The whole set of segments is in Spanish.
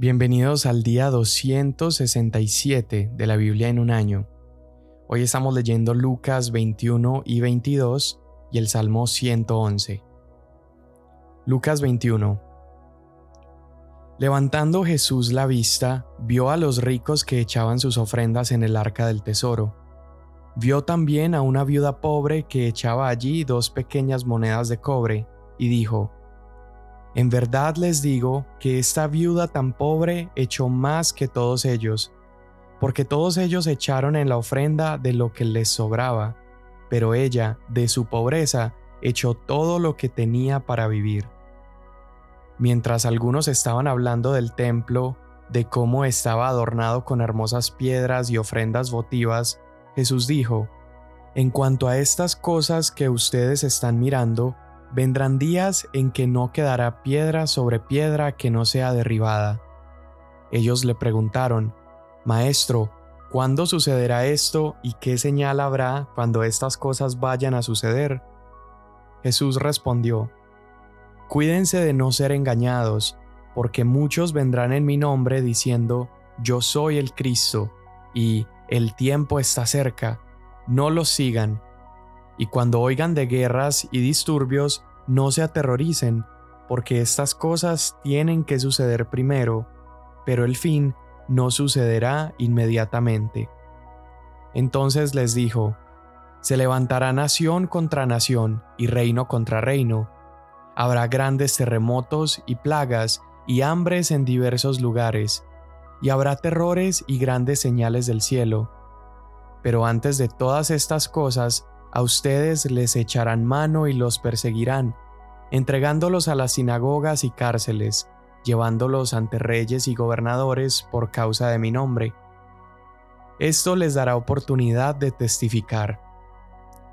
Bienvenidos al día 267 de la Biblia en un año. Hoy estamos leyendo Lucas 21 y 22 y el Salmo 111. Lucas 21. Levantando Jesús la vista, vio a los ricos que echaban sus ofrendas en el arca del tesoro. Vio también a una viuda pobre que echaba allí dos pequeñas monedas de cobre, y dijo, en verdad les digo que esta viuda tan pobre echó más que todos ellos, porque todos ellos echaron en la ofrenda de lo que les sobraba, pero ella, de su pobreza, echó todo lo que tenía para vivir. Mientras algunos estaban hablando del templo, de cómo estaba adornado con hermosas piedras y ofrendas votivas, Jesús dijo, En cuanto a estas cosas que ustedes están mirando, Vendrán días en que no quedará piedra sobre piedra que no sea derribada. Ellos le preguntaron, Maestro, ¿cuándo sucederá esto y qué señal habrá cuando estas cosas vayan a suceder? Jesús respondió, Cuídense de no ser engañados, porque muchos vendrán en mi nombre diciendo, Yo soy el Cristo, y el tiempo está cerca, no los sigan y cuando oigan de guerras y disturbios, no se aterroricen, porque estas cosas tienen que suceder primero, pero el fin no sucederá inmediatamente. Entonces les dijo, Se levantará nación contra nación y reino contra reino. Habrá grandes terremotos y plagas y hambres en diversos lugares, y habrá terrores y grandes señales del cielo. Pero antes de todas estas cosas a ustedes les echarán mano y los perseguirán, entregándolos a las sinagogas y cárceles, llevándolos ante reyes y gobernadores por causa de mi nombre. Esto les dará oportunidad de testificar.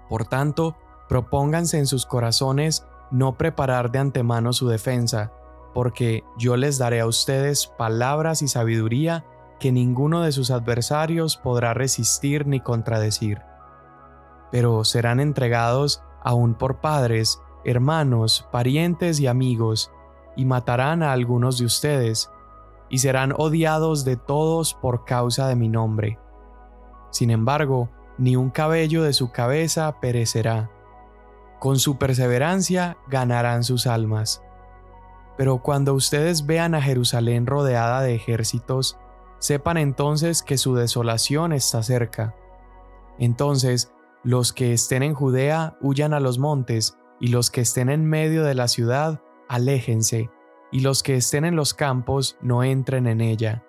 Por tanto, propónganse en sus corazones no preparar de antemano su defensa, porque yo les daré a ustedes palabras y sabiduría que ninguno de sus adversarios podrá resistir ni contradecir pero serán entregados aún por padres, hermanos, parientes y amigos, y matarán a algunos de ustedes, y serán odiados de todos por causa de mi nombre. Sin embargo, ni un cabello de su cabeza perecerá. Con su perseverancia ganarán sus almas. Pero cuando ustedes vean a Jerusalén rodeada de ejércitos, sepan entonces que su desolación está cerca. Entonces los que estén en Judea huyan a los montes, y los que estén en medio de la ciudad, aléjense, y los que estén en los campos no entren en ella.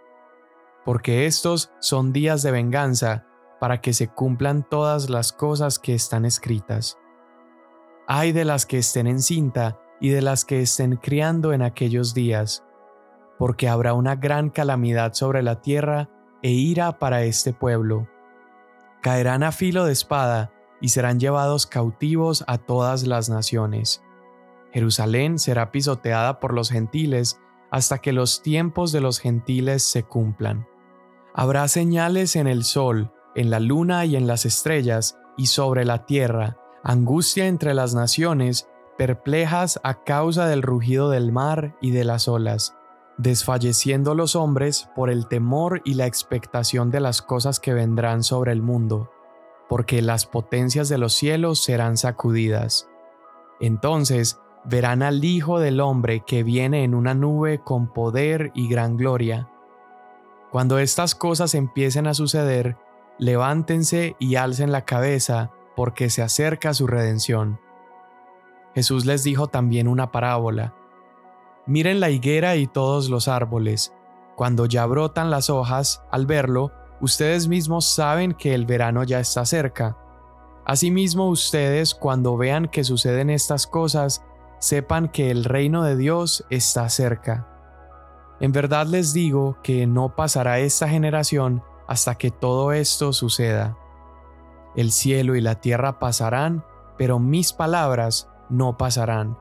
Porque estos son días de venganza, para que se cumplan todas las cosas que están escritas. Ay de las que estén en cinta y de las que estén criando en aquellos días, porque habrá una gran calamidad sobre la tierra e ira para este pueblo caerán a filo de espada y serán llevados cautivos a todas las naciones. Jerusalén será pisoteada por los gentiles hasta que los tiempos de los gentiles se cumplan. Habrá señales en el sol, en la luna y en las estrellas, y sobre la tierra, angustia entre las naciones, perplejas a causa del rugido del mar y de las olas desfalleciendo los hombres por el temor y la expectación de las cosas que vendrán sobre el mundo, porque las potencias de los cielos serán sacudidas. Entonces verán al Hijo del Hombre que viene en una nube con poder y gran gloria. Cuando estas cosas empiecen a suceder, levántense y alcen la cabeza, porque se acerca su redención. Jesús les dijo también una parábola Miren la higuera y todos los árboles. Cuando ya brotan las hojas, al verlo, ustedes mismos saben que el verano ya está cerca. Asimismo ustedes, cuando vean que suceden estas cosas, sepan que el reino de Dios está cerca. En verdad les digo que no pasará esta generación hasta que todo esto suceda. El cielo y la tierra pasarán, pero mis palabras no pasarán.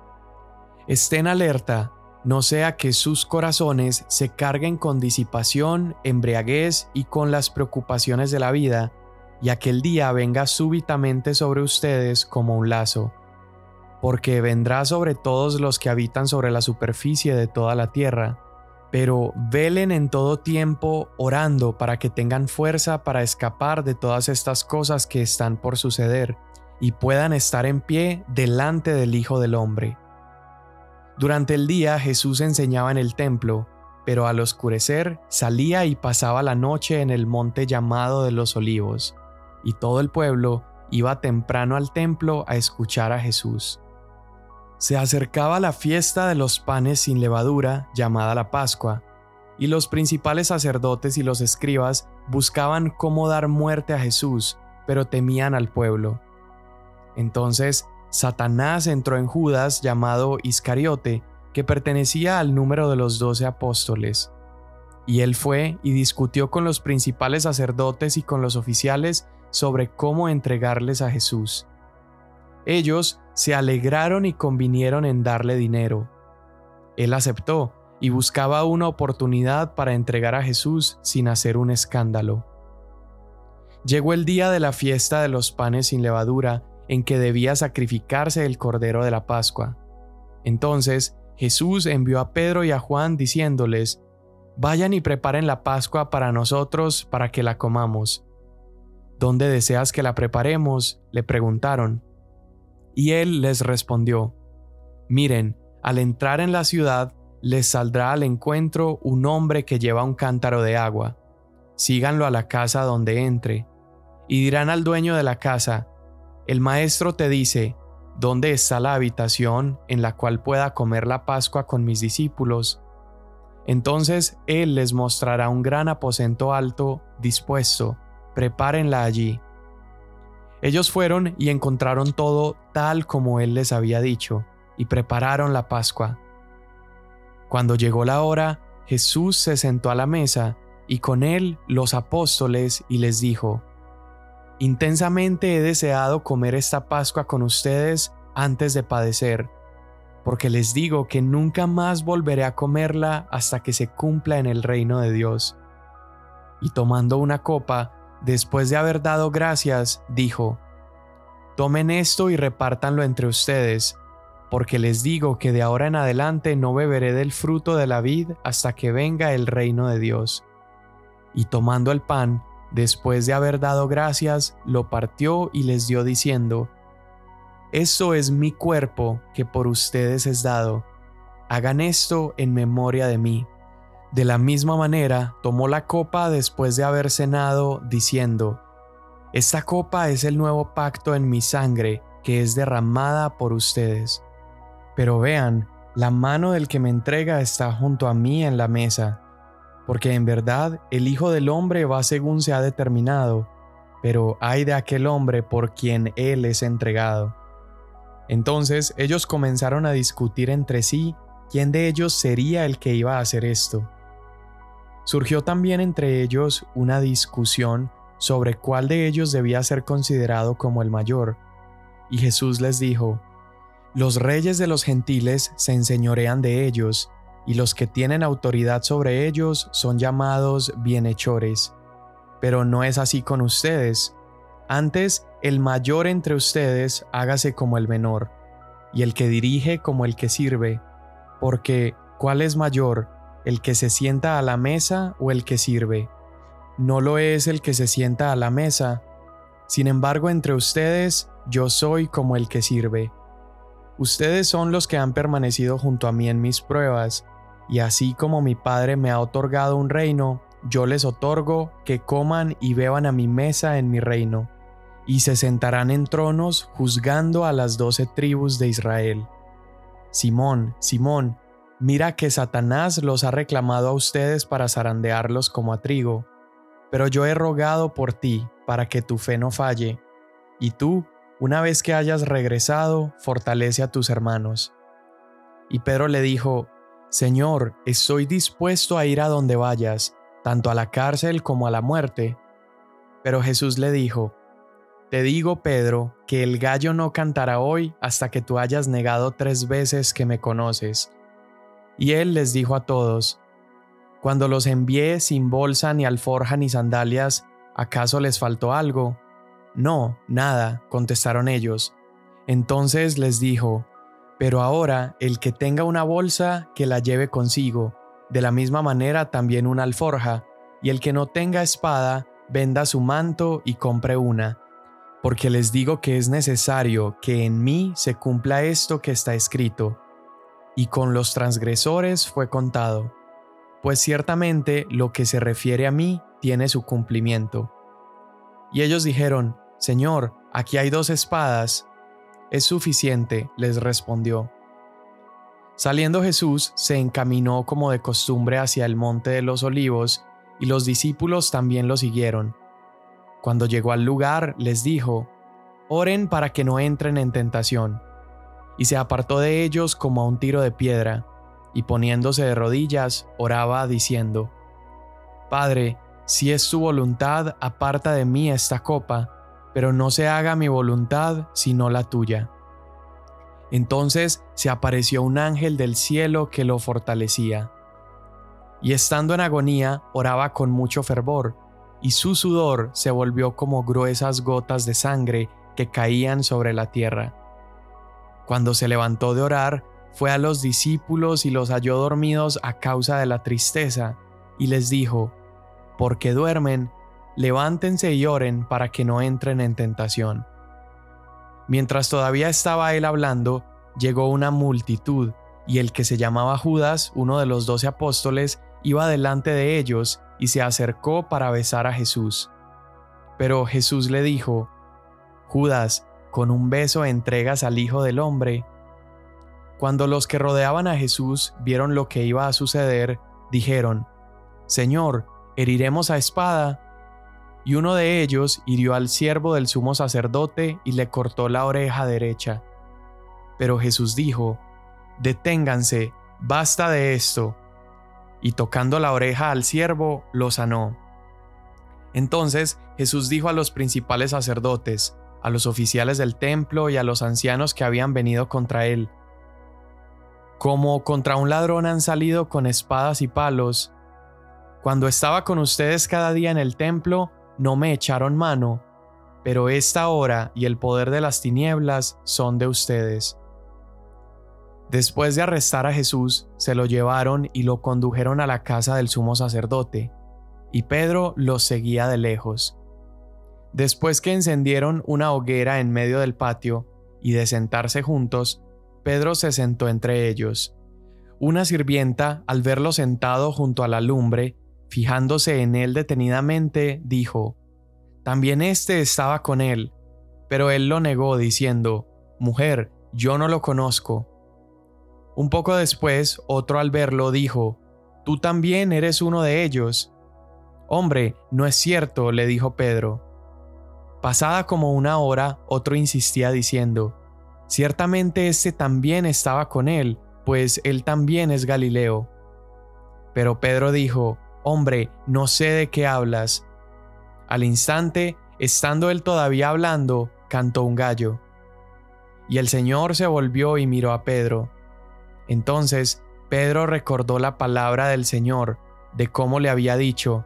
Estén alerta no sea que sus corazones se carguen con disipación, embriaguez y con las preocupaciones de la vida, y aquel día venga súbitamente sobre ustedes como un lazo, porque vendrá sobre todos los que habitan sobre la superficie de toda la tierra, pero velen en todo tiempo orando para que tengan fuerza para escapar de todas estas cosas que están por suceder y puedan estar en pie delante del Hijo del Hombre. Durante el día Jesús enseñaba en el templo, pero al oscurecer salía y pasaba la noche en el monte llamado de los olivos, y todo el pueblo iba temprano al templo a escuchar a Jesús. Se acercaba la fiesta de los panes sin levadura, llamada la Pascua, y los principales sacerdotes y los escribas buscaban cómo dar muerte a Jesús, pero temían al pueblo. Entonces Satanás entró en Judas llamado Iscariote, que pertenecía al número de los doce apóstoles. Y él fue y discutió con los principales sacerdotes y con los oficiales sobre cómo entregarles a Jesús. Ellos se alegraron y convinieron en darle dinero. Él aceptó y buscaba una oportunidad para entregar a Jesús sin hacer un escándalo. Llegó el día de la fiesta de los panes sin levadura, en que debía sacrificarse el cordero de la Pascua. Entonces Jesús envió a Pedro y a Juan diciéndoles, Vayan y preparen la Pascua para nosotros para que la comamos. ¿Dónde deseas que la preparemos? le preguntaron. Y él les respondió, Miren, al entrar en la ciudad, les saldrá al encuentro un hombre que lleva un cántaro de agua. Síganlo a la casa donde entre. Y dirán al dueño de la casa, el maestro te dice, ¿dónde está la habitación en la cual pueda comer la Pascua con mis discípulos? Entonces él les mostrará un gran aposento alto, dispuesto, prepárenla allí. Ellos fueron y encontraron todo tal como él les había dicho, y prepararon la Pascua. Cuando llegó la hora, Jesús se sentó a la mesa, y con él los apóstoles, y les dijo, Intensamente he deseado comer esta Pascua con ustedes antes de padecer, porque les digo que nunca más volveré a comerla hasta que se cumpla en el reino de Dios. Y tomando una copa, después de haber dado gracias, dijo, Tomen esto y repártanlo entre ustedes, porque les digo que de ahora en adelante no beberé del fruto de la vid hasta que venga el reino de Dios. Y tomando el pan, Después de haber dado gracias, lo partió y les dio diciendo, Esto es mi cuerpo que por ustedes es dado. Hagan esto en memoria de mí. De la misma manera, tomó la copa después de haber cenado, diciendo, Esta copa es el nuevo pacto en mi sangre, que es derramada por ustedes. Pero vean, la mano del que me entrega está junto a mí en la mesa porque en verdad el Hijo del Hombre va según se ha determinado, pero hay de aquel hombre por quien Él es entregado. Entonces ellos comenzaron a discutir entre sí quién de ellos sería el que iba a hacer esto. Surgió también entre ellos una discusión sobre cuál de ellos debía ser considerado como el mayor, y Jesús les dijo, Los reyes de los gentiles se enseñorean de ellos, y los que tienen autoridad sobre ellos son llamados bienhechores. Pero no es así con ustedes. Antes, el mayor entre ustedes hágase como el menor, y el que dirige como el que sirve, porque ¿cuál es mayor, el que se sienta a la mesa o el que sirve? No lo es el que se sienta a la mesa. Sin embargo, entre ustedes, yo soy como el que sirve. Ustedes son los que han permanecido junto a mí en mis pruebas, y así como mi Padre me ha otorgado un reino, yo les otorgo que coman y beban a mi mesa en mi reino, y se sentarán en tronos juzgando a las doce tribus de Israel. Simón, Simón, mira que Satanás los ha reclamado a ustedes para zarandearlos como a trigo, pero yo he rogado por ti para que tu fe no falle, y tú, una vez que hayas regresado, fortalece a tus hermanos. Y Pedro le dijo, Señor, estoy dispuesto a ir a donde vayas, tanto a la cárcel como a la muerte. Pero Jesús le dijo, Te digo, Pedro, que el gallo no cantará hoy hasta que tú hayas negado tres veces que me conoces. Y él les dijo a todos, Cuando los envié sin bolsa ni alforja ni sandalias, ¿acaso les faltó algo? No, nada, contestaron ellos. Entonces les dijo, pero ahora el que tenga una bolsa, que la lleve consigo, de la misma manera también una alforja, y el que no tenga espada, venda su manto y compre una. Porque les digo que es necesario que en mí se cumpla esto que está escrito. Y con los transgresores fue contado. Pues ciertamente lo que se refiere a mí tiene su cumplimiento. Y ellos dijeron, Señor, aquí hay dos espadas. Es suficiente, les respondió. Saliendo Jesús se encaminó como de costumbre hacia el monte de los olivos, y los discípulos también lo siguieron. Cuando llegó al lugar, les dijo, Oren para que no entren en tentación. Y se apartó de ellos como a un tiro de piedra, y poniéndose de rodillas, oraba diciendo, Padre, si es tu voluntad, aparta de mí esta copa, pero no se haga mi voluntad sino la tuya. Entonces se apareció un ángel del cielo que lo fortalecía. Y estando en agonía, oraba con mucho fervor, y su sudor se volvió como gruesas gotas de sangre que caían sobre la tierra. Cuando se levantó de orar, fue a los discípulos y los halló dormidos a causa de la tristeza, y les dijo, Porque duermen, levántense y oren para que no entren en tentación. Mientras todavía estaba él hablando, llegó una multitud, y el que se llamaba Judas, uno de los doce apóstoles, iba delante de ellos y se acercó para besar a Jesús. Pero Jesús le dijo, Judas, con un beso entregas al Hijo del Hombre. Cuando los que rodeaban a Jesús vieron lo que iba a suceder, dijeron, Señor, ¿heriremos a espada? Y uno de ellos hirió al siervo del sumo sacerdote y le cortó la oreja derecha. Pero Jesús dijo, Deténganse, basta de esto. Y tocando la oreja al siervo, lo sanó. Entonces Jesús dijo a los principales sacerdotes, a los oficiales del templo y a los ancianos que habían venido contra él, Como contra un ladrón han salido con espadas y palos, cuando estaba con ustedes cada día en el templo, no me echaron mano, pero esta hora y el poder de las tinieblas son de ustedes. Después de arrestar a Jesús, se lo llevaron y lo condujeron a la casa del sumo sacerdote, y Pedro los seguía de lejos. Después que encendieron una hoguera en medio del patio, y de sentarse juntos, Pedro se sentó entre ellos. Una sirvienta, al verlo sentado junto a la lumbre, Fijándose en él detenidamente, dijo, También éste estaba con él. Pero él lo negó, diciendo, Mujer, yo no lo conozco. Un poco después, otro al verlo dijo, Tú también eres uno de ellos. Hombre, no es cierto, le dijo Pedro. Pasada como una hora, otro insistía diciendo, Ciertamente éste también estaba con él, pues él también es Galileo. Pero Pedro dijo, Hombre, no sé de qué hablas. Al instante, estando él todavía hablando, cantó un gallo. Y el Señor se volvió y miró a Pedro. Entonces Pedro recordó la palabra del Señor, de cómo le había dicho,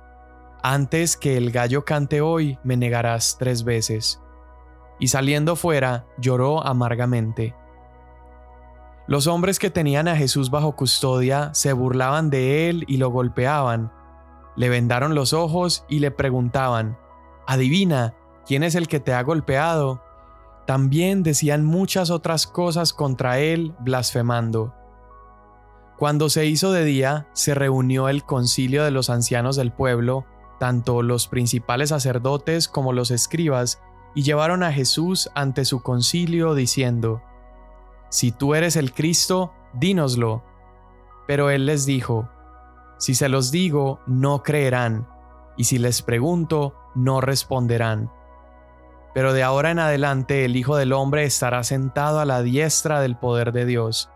Antes que el gallo cante hoy, me negarás tres veces. Y saliendo fuera, lloró amargamente. Los hombres que tenían a Jesús bajo custodia se burlaban de él y lo golpeaban, le vendaron los ojos y le preguntaban, Adivina, ¿quién es el que te ha golpeado? También decían muchas otras cosas contra él, blasfemando. Cuando se hizo de día, se reunió el concilio de los ancianos del pueblo, tanto los principales sacerdotes como los escribas, y llevaron a Jesús ante su concilio diciendo, Si tú eres el Cristo, dínoslo. Pero él les dijo, si se los digo, no creerán, y si les pregunto, no responderán. Pero de ahora en adelante el Hijo del Hombre estará sentado a la diestra del poder de Dios.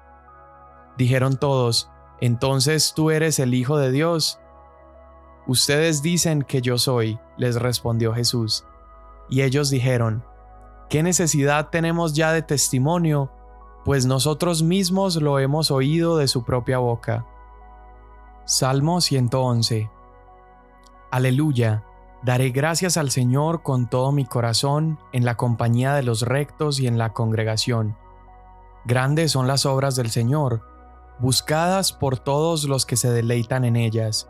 Dijeron todos, entonces tú eres el Hijo de Dios. Ustedes dicen que yo soy, les respondió Jesús. Y ellos dijeron, ¿qué necesidad tenemos ya de testimonio? Pues nosotros mismos lo hemos oído de su propia boca. Salmo 111 Aleluya, daré gracias al Señor con todo mi corazón, en la compañía de los rectos y en la congregación. Grandes son las obras del Señor, buscadas por todos los que se deleitan en ellas.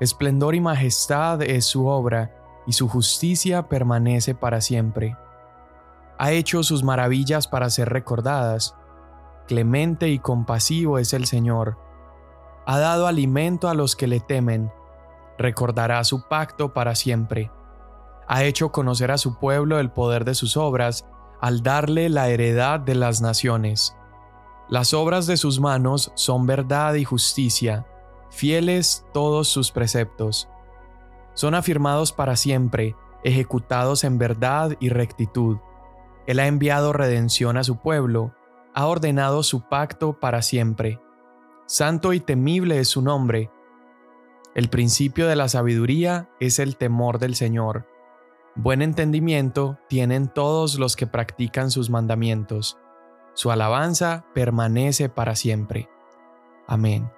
Esplendor y majestad es su obra, y su justicia permanece para siempre. Ha hecho sus maravillas para ser recordadas. Clemente y compasivo es el Señor. Ha dado alimento a los que le temen. Recordará su pacto para siempre. Ha hecho conocer a su pueblo el poder de sus obras al darle la heredad de las naciones. Las obras de sus manos son verdad y justicia, fieles todos sus preceptos. Son afirmados para siempre, ejecutados en verdad y rectitud. Él ha enviado redención a su pueblo, ha ordenado su pacto para siempre. Santo y temible es su nombre. El principio de la sabiduría es el temor del Señor. Buen entendimiento tienen todos los que practican sus mandamientos. Su alabanza permanece para siempre. Amén.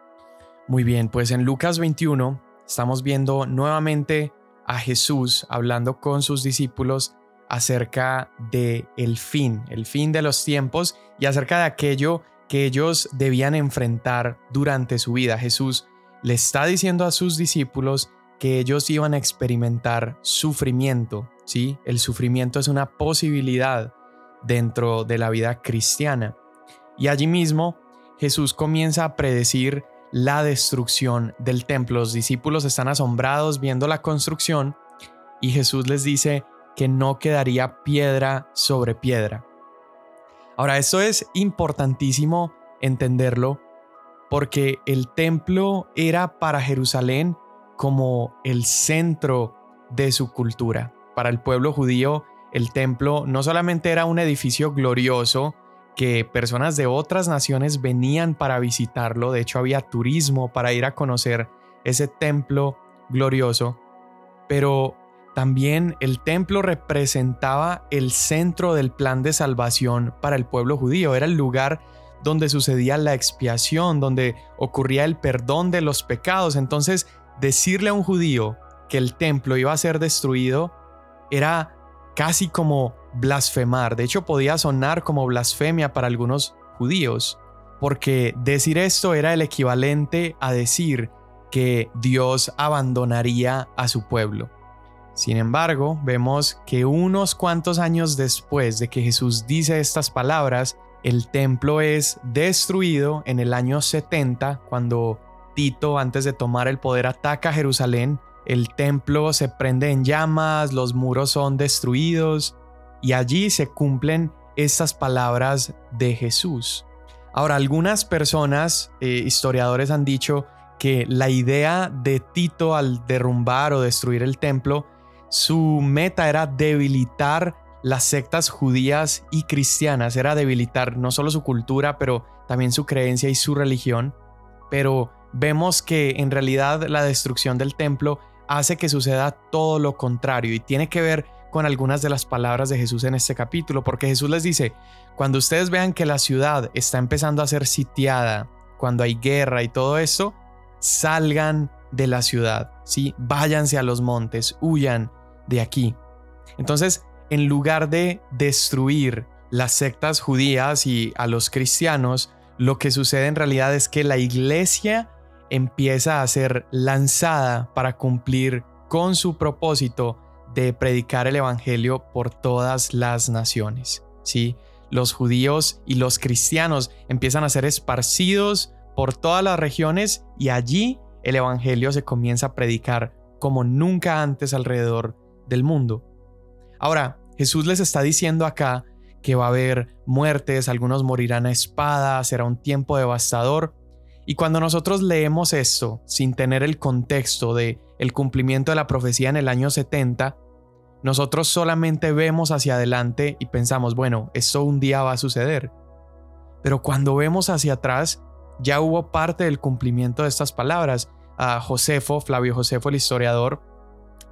Muy bien, pues en Lucas 21 estamos viendo nuevamente a Jesús hablando con sus discípulos acerca de el fin, el fin de los tiempos y acerca de aquello que ellos debían enfrentar durante su vida. Jesús le está diciendo a sus discípulos que ellos iban a experimentar sufrimiento, ¿sí? El sufrimiento es una posibilidad dentro de la vida cristiana. Y allí mismo Jesús comienza a predecir la destrucción del templo. Los discípulos están asombrados viendo la construcción y Jesús les dice que no quedaría piedra sobre piedra. Ahora, esto es importantísimo entenderlo porque el templo era para Jerusalén como el centro de su cultura. Para el pueblo judío, el templo no solamente era un edificio glorioso, que personas de otras naciones venían para visitarlo, de hecho había turismo para ir a conocer ese templo glorioso, pero también el templo representaba el centro del plan de salvación para el pueblo judío, era el lugar donde sucedía la expiación, donde ocurría el perdón de los pecados. Entonces, decirle a un judío que el templo iba a ser destruido era casi como blasfemar. De hecho, podía sonar como blasfemia para algunos judíos, porque decir esto era el equivalente a decir que Dios abandonaría a su pueblo. Sin embargo, vemos que unos cuantos años después de que Jesús dice estas palabras, el templo es destruido en el año 70, cuando Tito, antes de tomar el poder, ataca Jerusalén el templo se prende en llamas, los muros son destruidos y allí se cumplen estas palabras de Jesús. Ahora, algunas personas, eh, historiadores han dicho que la idea de Tito al derrumbar o destruir el templo, su meta era debilitar las sectas judías y cristianas, era debilitar no solo su cultura, pero también su creencia y su religión. Pero vemos que en realidad la destrucción del templo hace que suceda todo lo contrario y tiene que ver con algunas de las palabras de Jesús en este capítulo, porque Jesús les dice, cuando ustedes vean que la ciudad está empezando a ser sitiada, cuando hay guerra y todo esto, salgan de la ciudad, ¿sí? váyanse a los montes, huyan de aquí. Entonces, en lugar de destruir las sectas judías y a los cristianos, lo que sucede en realidad es que la iglesia empieza a ser lanzada para cumplir con su propósito de predicar el Evangelio por todas las naciones. ¿sí? Los judíos y los cristianos empiezan a ser esparcidos por todas las regiones y allí el Evangelio se comienza a predicar como nunca antes alrededor del mundo. Ahora, Jesús les está diciendo acá que va a haber muertes, algunos morirán a espada, será un tiempo devastador, y cuando nosotros leemos esto sin tener el contexto de el cumplimiento de la profecía en el año 70, nosotros solamente vemos hacia adelante y pensamos, bueno, esto un día va a suceder. Pero cuando vemos hacia atrás, ya hubo parte del cumplimiento de estas palabras. A Josefo, Flavio Josefo, el historiador,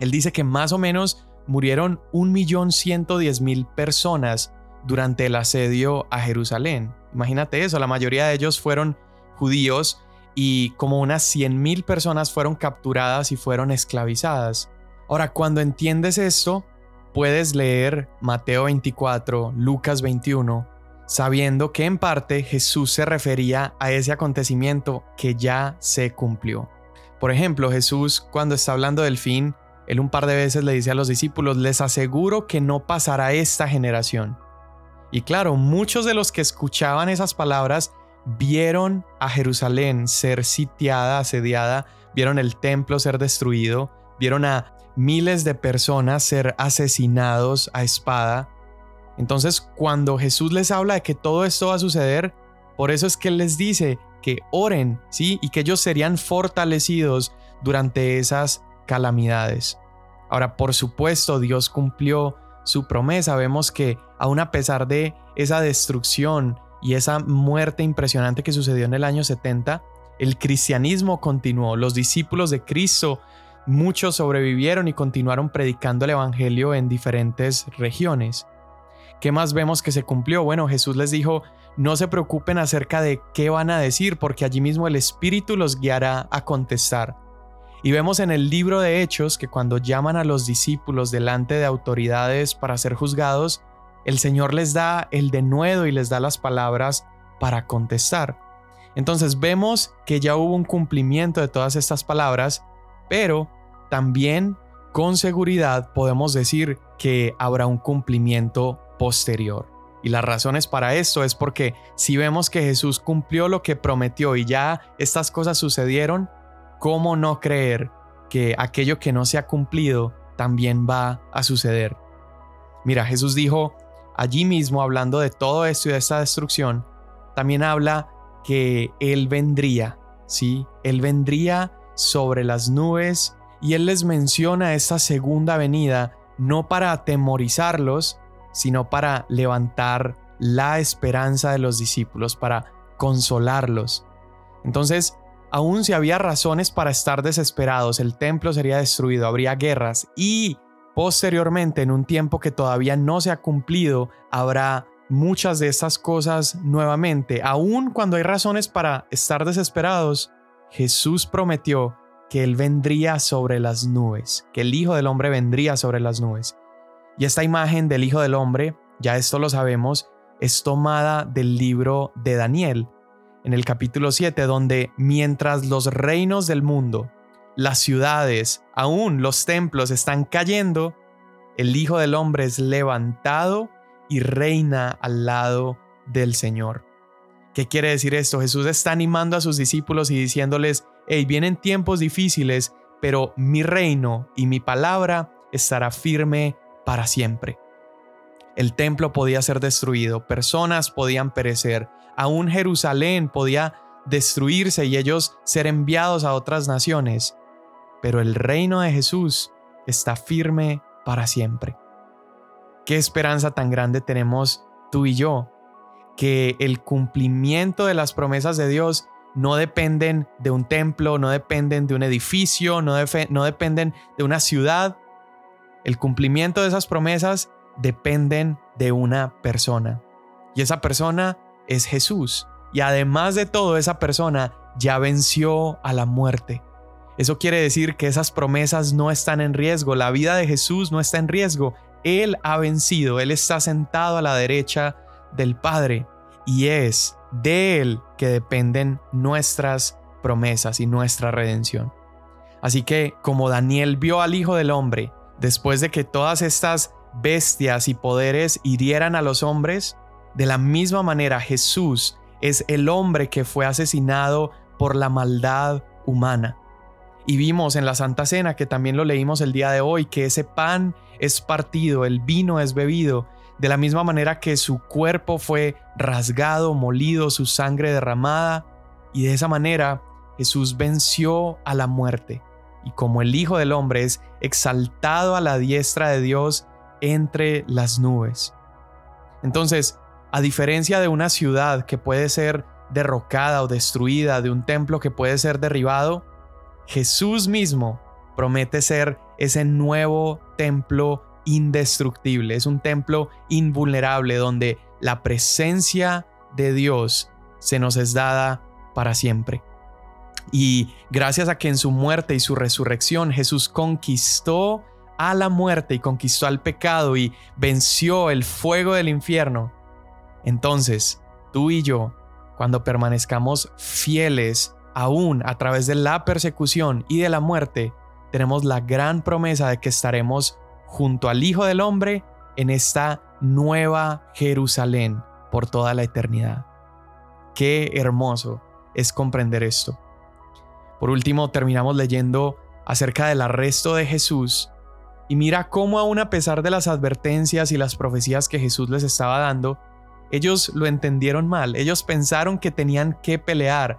él dice que más o menos murieron 1.110.000 personas durante el asedio a Jerusalén. Imagínate eso, la mayoría de ellos fueron judíos y como unas 100.000 personas fueron capturadas y fueron esclavizadas. Ahora, cuando entiendes esto, puedes leer Mateo 24, Lucas 21, sabiendo que en parte Jesús se refería a ese acontecimiento que ya se cumplió. Por ejemplo, Jesús cuando está hablando del fin, él un par de veces le dice a los discípulos, les aseguro que no pasará esta generación. Y claro, muchos de los que escuchaban esas palabras vieron a Jerusalén ser sitiada, asediada, vieron el templo ser destruido, vieron a miles de personas ser asesinados a espada. Entonces, cuando Jesús les habla de que todo esto va a suceder, por eso es que Él les dice que oren, ¿sí? Y que ellos serían fortalecidos durante esas calamidades. Ahora, por supuesto, Dios cumplió su promesa. Vemos que aun a pesar de esa destrucción y esa muerte impresionante que sucedió en el año 70, el cristianismo continuó. Los discípulos de Cristo, muchos sobrevivieron y continuaron predicando el Evangelio en diferentes regiones. ¿Qué más vemos que se cumplió? Bueno, Jesús les dijo, no se preocupen acerca de qué van a decir, porque allí mismo el Espíritu los guiará a contestar. Y vemos en el libro de Hechos que cuando llaman a los discípulos delante de autoridades para ser juzgados, el Señor les da el denuedo y les da las palabras para contestar. Entonces vemos que ya hubo un cumplimiento de todas estas palabras, pero también con seguridad podemos decir que habrá un cumplimiento posterior. Y las razones para esto es porque si vemos que Jesús cumplió lo que prometió y ya estas cosas sucedieron, ¿cómo no creer que aquello que no se ha cumplido también va a suceder? Mira, Jesús dijo allí mismo, hablando de todo esto y de esta destrucción, también habla que Él vendría, ¿sí? Él vendría sobre las nubes y Él les menciona esta segunda venida no para atemorizarlos, sino para levantar la esperanza de los discípulos, para consolarlos. Entonces, Aún si había razones para estar desesperados, el templo sería destruido, habría guerras y posteriormente, en un tiempo que todavía no se ha cumplido, habrá muchas de estas cosas nuevamente. Aún cuando hay razones para estar desesperados, Jesús prometió que Él vendría sobre las nubes, que el Hijo del Hombre vendría sobre las nubes. Y esta imagen del Hijo del Hombre, ya esto lo sabemos, es tomada del libro de Daniel en el capítulo 7, donde mientras los reinos del mundo, las ciudades, aún los templos están cayendo, el Hijo del Hombre es levantado y reina al lado del Señor. ¿Qué quiere decir esto? Jesús está animando a sus discípulos y diciéndoles, hey, vienen tiempos difíciles, pero mi reino y mi palabra estará firme para siempre. El templo podía ser destruido, personas podían perecer, aún Jerusalén podía destruirse y ellos ser enviados a otras naciones, pero el reino de Jesús está firme para siempre. Qué esperanza tan grande tenemos tú y yo, que el cumplimiento de las promesas de Dios no dependen de un templo, no dependen de un edificio, no, no dependen de una ciudad. El cumplimiento de esas promesas dependen de una persona. Y esa persona es Jesús. Y además de todo, esa persona ya venció a la muerte. Eso quiere decir que esas promesas no están en riesgo, la vida de Jesús no está en riesgo. Él ha vencido, Él está sentado a la derecha del Padre y es de Él que dependen nuestras promesas y nuestra redención. Así que como Daniel vio al Hijo del Hombre, después de que todas estas bestias y poderes hirieran a los hombres, de la misma manera, Jesús es el hombre que fue asesinado por la maldad humana. Y vimos en la Santa Cena, que también lo leímos el día de hoy, que ese pan es partido, el vino es bebido, de la misma manera que su cuerpo fue rasgado, molido, su sangre derramada, y de esa manera Jesús venció a la muerte. Y como el Hijo del Hombre es exaltado a la diestra de Dios entre las nubes. Entonces, a diferencia de una ciudad que puede ser derrocada o destruida, de un templo que puede ser derribado, Jesús mismo promete ser ese nuevo templo indestructible, es un templo invulnerable donde la presencia de Dios se nos es dada para siempre. Y gracias a que en su muerte y su resurrección Jesús conquistó a la muerte y conquistó al pecado y venció el fuego del infierno, Entonces, tú y yo, cuando permanezcamos fieles aún a través de la persecución y de la muerte, tenemos la gran promesa de que estaremos junto al Hijo del Hombre en esta nueva Jerusalén por toda la eternidad. Qué hermoso es comprender esto. Por último, terminamos leyendo acerca del arresto de Jesús y mira cómo aún a pesar de las advertencias y las profecías que Jesús les estaba dando, ellos lo entendieron mal, ellos pensaron que tenían que pelear.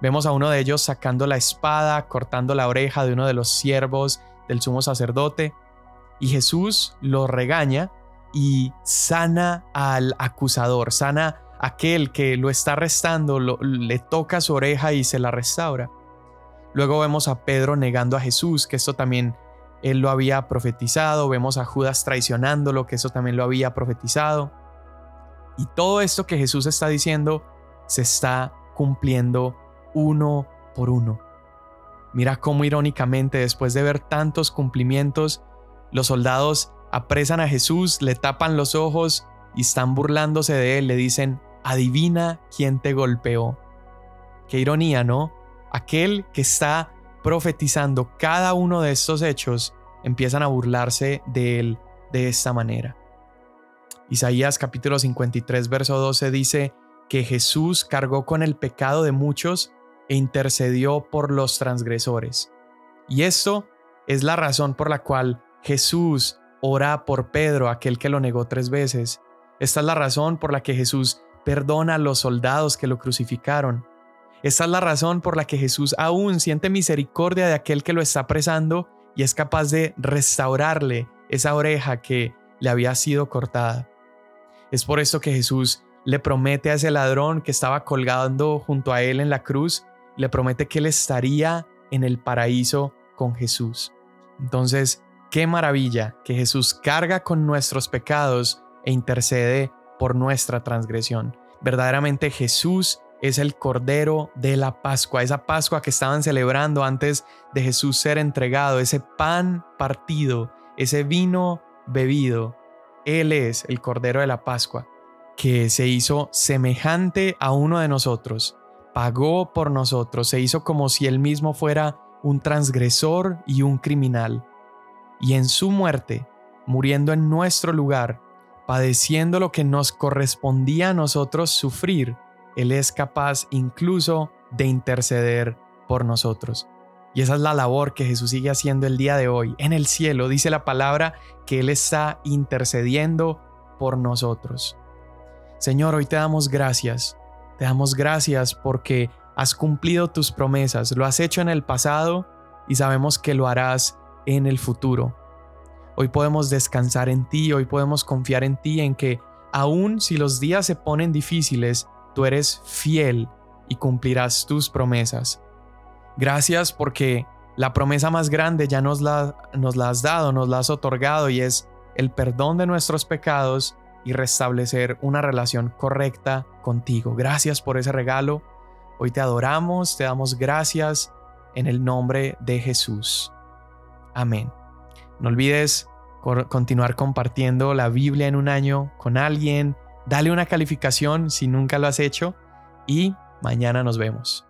Vemos a uno de ellos sacando la espada, cortando la oreja de uno de los siervos del sumo sacerdote, y Jesús lo regaña y sana al acusador, sana aquel que lo está arrestando, le toca su oreja y se la restaura. Luego vemos a Pedro negando a Jesús, que esto también él lo había profetizado, vemos a Judas traicionándolo, que eso también lo había profetizado. Y todo esto que Jesús está diciendo se está cumpliendo uno por uno. Mira cómo irónicamente, después de ver tantos cumplimientos, los soldados apresan a Jesús, le tapan los ojos y están burlándose de él, le dicen, adivina quién te golpeó. Qué ironía, ¿no? aquel que está profetizando cada uno de estos hechos empiezan a burlarse de él de esta manera. Isaías capítulo 53 verso 12 dice que Jesús cargó con el pecado de muchos e intercedió por los transgresores. Y esto es la razón por la cual Jesús ora por Pedro, aquel que lo negó tres veces. Esta es la razón por la que Jesús perdona a los soldados que lo crucificaron. Esta es la razón por la que Jesús aún siente misericordia de aquel que lo está apresando y es capaz de restaurarle esa oreja que le había sido cortada. Es por esto que Jesús le promete a ese ladrón que estaba colgando junto a él en la cruz, le promete que él estaría en el paraíso con Jesús. Entonces, qué maravilla que Jesús carga con nuestros pecados e intercede por nuestra transgresión. Verdaderamente Jesús es el Cordero de la Pascua, esa Pascua que estaban celebrando antes de Jesús ser entregado, ese pan partido, ese vino bebido. Él es el Cordero de la Pascua, que se hizo semejante a uno de nosotros, pagó por nosotros, se hizo como si él mismo fuera un transgresor y un criminal. Y en su muerte, muriendo en nuestro lugar, padeciendo lo que nos correspondía a nosotros sufrir, él es capaz incluso de interceder por nosotros. Y esa es la labor que Jesús sigue haciendo el día de hoy. En el cielo dice la palabra que Él está intercediendo por nosotros. Señor, hoy te damos gracias. Te damos gracias porque has cumplido tus promesas. Lo has hecho en el pasado y sabemos que lo harás en el futuro. Hoy podemos descansar en ti, hoy podemos confiar en ti, en que aun si los días se ponen difíciles, tú eres fiel y cumplirás tus promesas. Gracias porque la promesa más grande ya nos la, nos la has dado, nos la has otorgado y es el perdón de nuestros pecados y restablecer una relación correcta contigo. Gracias por ese regalo. Hoy te adoramos, te damos gracias en el nombre de Jesús. Amén. No olvides continuar compartiendo la Biblia en un año con alguien, Dale una calificación si nunca lo has hecho y mañana nos vemos.